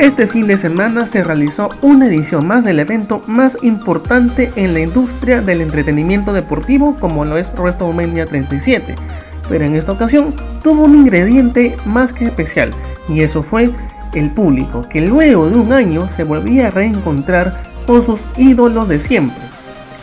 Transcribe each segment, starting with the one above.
Este fin de semana se realizó una edición más del evento más importante en la industria del entretenimiento deportivo como lo es WrestleMania 37, pero en esta ocasión tuvo un ingrediente más que especial y eso fue el público que luego de un año se volvía a reencontrar con sus ídolos de siempre.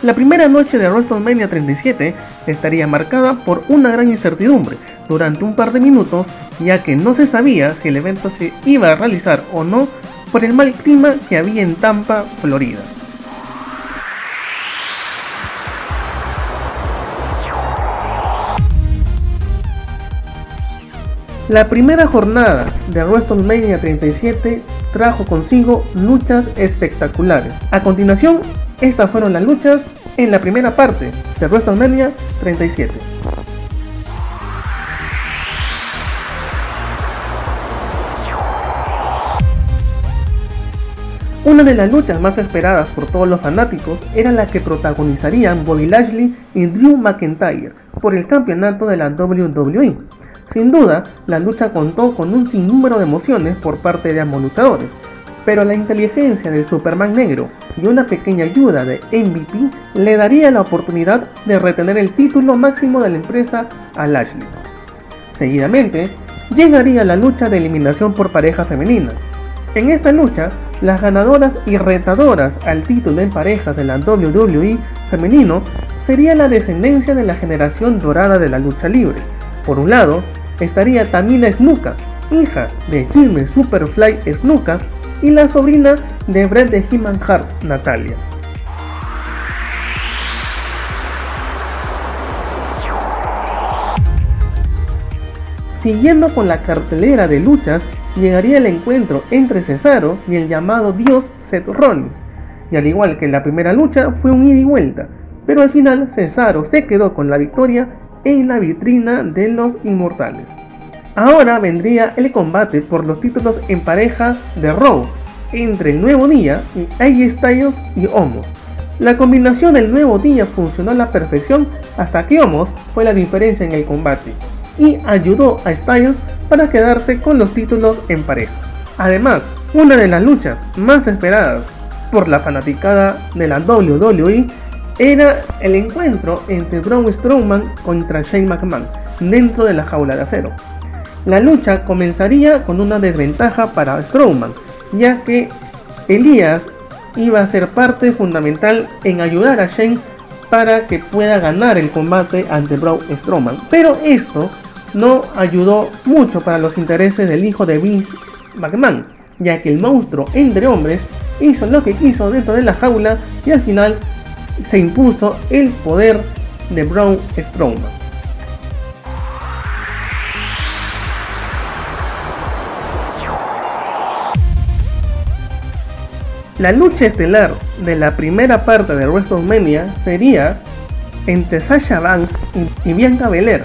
La primera noche de WrestleMania 37 estaría marcada por una gran incertidumbre durante un par de minutos, ya que no se sabía si el evento se iba a realizar o no por el mal clima que había en Tampa, Florida. La primera jornada de WrestleMania 37 trajo consigo luchas espectaculares. A continuación estas fueron las luchas en la primera parte de WrestleMania 37. Una de las luchas más esperadas por todos los fanáticos era la que protagonizarían Bobby Lashley y Drew McIntyre por el campeonato de la WWE. Sin duda, la lucha contó con un sinnúmero de emociones por parte de ambos luchadores, pero la inteligencia del Superman negro y una pequeña ayuda de MVP le daría la oportunidad de retener el título máximo de la empresa a Lashley. Seguidamente, llegaría la lucha de eliminación por pareja femenina. En esta lucha, las ganadoras y retadoras al título en parejas de la WWE femenino sería la descendencia de la generación dorada de la lucha libre. Por un lado, estaría Tamina Snuka, hija de Jimmy Superfly Snuka, y la sobrina de Brett de He-Man Hart, Natalia. Siguiendo con la cartelera de luchas, llegaría el encuentro entre Cesaro y el llamado Dios Seth Rollins. Y al igual que en la primera lucha, fue un ida y vuelta, pero al final Cesaro se quedó con la victoria en la vitrina de los inmortales. Ahora vendría el combate por los títulos en pareja de Raw entre el Nuevo Día y AJ Styles y Homos. La combinación del Nuevo Día funcionó a la perfección hasta que Homos fue la diferencia en el combate y ayudó a Styles para quedarse con los títulos en pareja. Además, una de las luchas más esperadas por la fanaticada de la WWE era el encuentro entre Braun Strowman contra Shane McMahon dentro de la jaula de acero. La lucha comenzaría con una desventaja para Strowman, ya que Elías iba a ser parte fundamental en ayudar a Shane para que pueda ganar el combate ante Braun Strowman. Pero esto no ayudó mucho para los intereses del hijo de Vince McMahon, ya que el monstruo entre hombres hizo lo que quiso dentro de la jaula y al final se impuso el poder de Braun Strowman. La lucha estelar de la primera parte de WrestleMania sería entre Sasha Banks y Bianca Belair.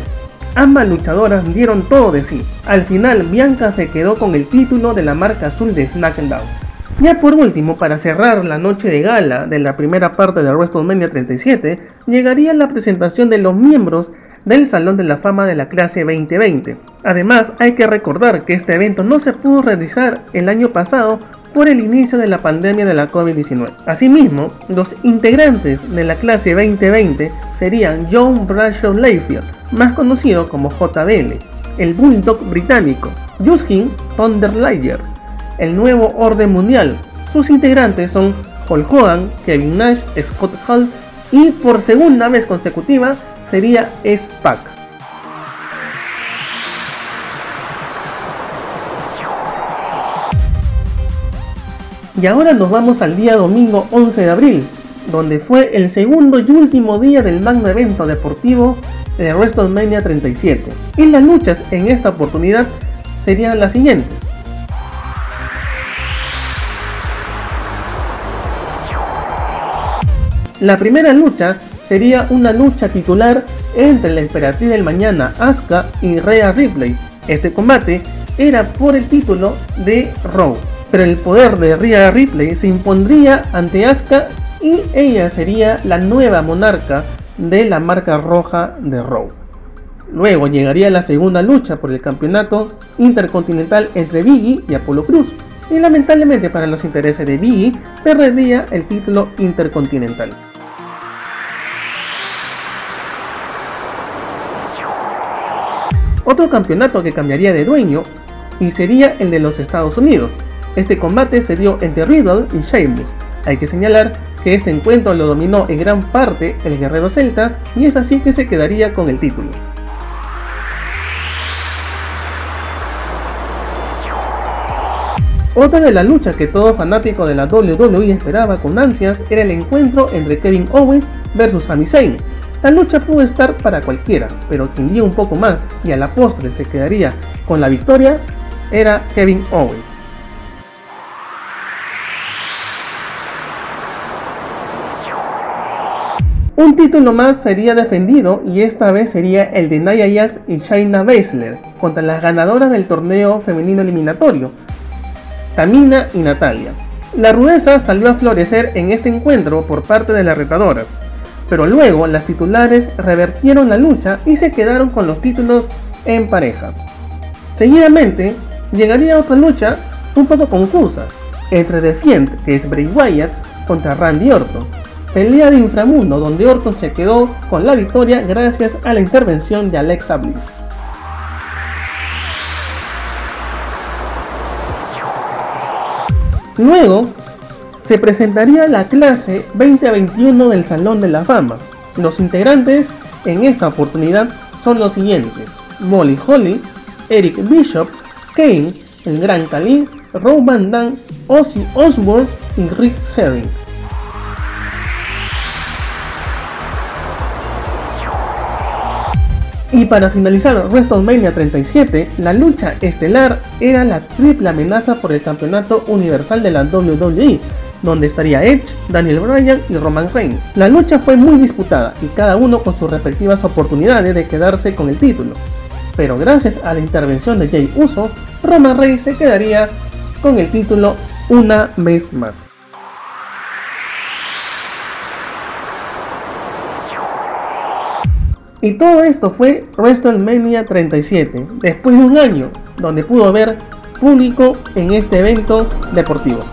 Ambas luchadoras dieron todo de sí. Al final, Bianca se quedó con el título de la marca azul de SmackDown. Ya por último, para cerrar la noche de gala de la primera parte de WrestleMania 37, llegaría la presentación de los miembros del Salón de la Fama de la clase 2020. Además, hay que recordar que este evento no se pudo realizar el año pasado por el inicio de la pandemia de la COVID-19. Asimismo, los integrantes de la clase 2020 serían John Bradshaw Layfield, más conocido como JBL, el Bulldog británico, Justin Thunder el nuevo orden mundial. Sus integrantes son Hulk Hogan, Kevin Nash, Scott Hall y por segunda vez consecutiva sería SPAC. Y ahora nos vamos al día domingo 11 de abril, donde fue el segundo y último día del magno evento deportivo de WrestleMania 37. Y las luchas en esta oportunidad serían las siguientes. La primera lucha sería una lucha titular entre la emperatriz del mañana Asuka y Rhea Ripley. Este combate era por el título de Raw pero el poder de Rhea Ripley se impondría ante Asuka y ella sería la nueva monarca de la marca roja de Raw. Luego llegaría la segunda lucha por el campeonato intercontinental entre Biggie y Apollo Cruz. y lamentablemente para los intereses de BE perdería el título intercontinental. Otro campeonato que cambiaría de dueño y sería el de los Estados Unidos. Este combate se dio entre Riddle y Sheamus. Hay que señalar que este encuentro lo dominó en gran parte el guerrero celta y es así que se quedaría con el título. Otra de las luchas que todo fanático de la WWE esperaba con ansias era el encuentro entre Kevin Owens versus Sami Zayn. La lucha pudo estar para cualquiera, pero quien dio un poco más y a la postre se quedaría con la victoria era Kevin Owens. Un título más sería defendido y esta vez sería el de Nia Jax y Shayna Baszler contra las ganadoras del torneo femenino eliminatorio, Tamina y Natalia. La rudeza salió a florecer en este encuentro por parte de las retadoras, pero luego las titulares revertieron la lucha y se quedaron con los títulos en pareja. Seguidamente llegaría otra lucha un poco confusa entre The Fiend, que es Bray Wyatt, contra Randy Orton. Pelea de inframundo donde Orton se quedó con la victoria gracias a la intervención de Alexa Bliss. Luego, se presentaría la clase 2021 del Salón de la Fama. Los integrantes en esta oportunidad son los siguientes: Molly Holly, Eric Bishop, Kane, el Gran Khalid, Rob Van Ozzy Osbourne y Rick Herring. Y para finalizar WrestleMania 37, la lucha estelar era la triple amenaza por el campeonato universal de la WWE, donde estaría Edge, Daniel Bryan y Roman Reigns. La lucha fue muy disputada y cada uno con sus respectivas oportunidades de quedarse con el título. Pero gracias a la intervención de Jay Uso, Roman Reigns se quedaría con el título una vez más. Y todo esto fue WrestleMania 37, después de un año donde pudo haber público en este evento deportivo.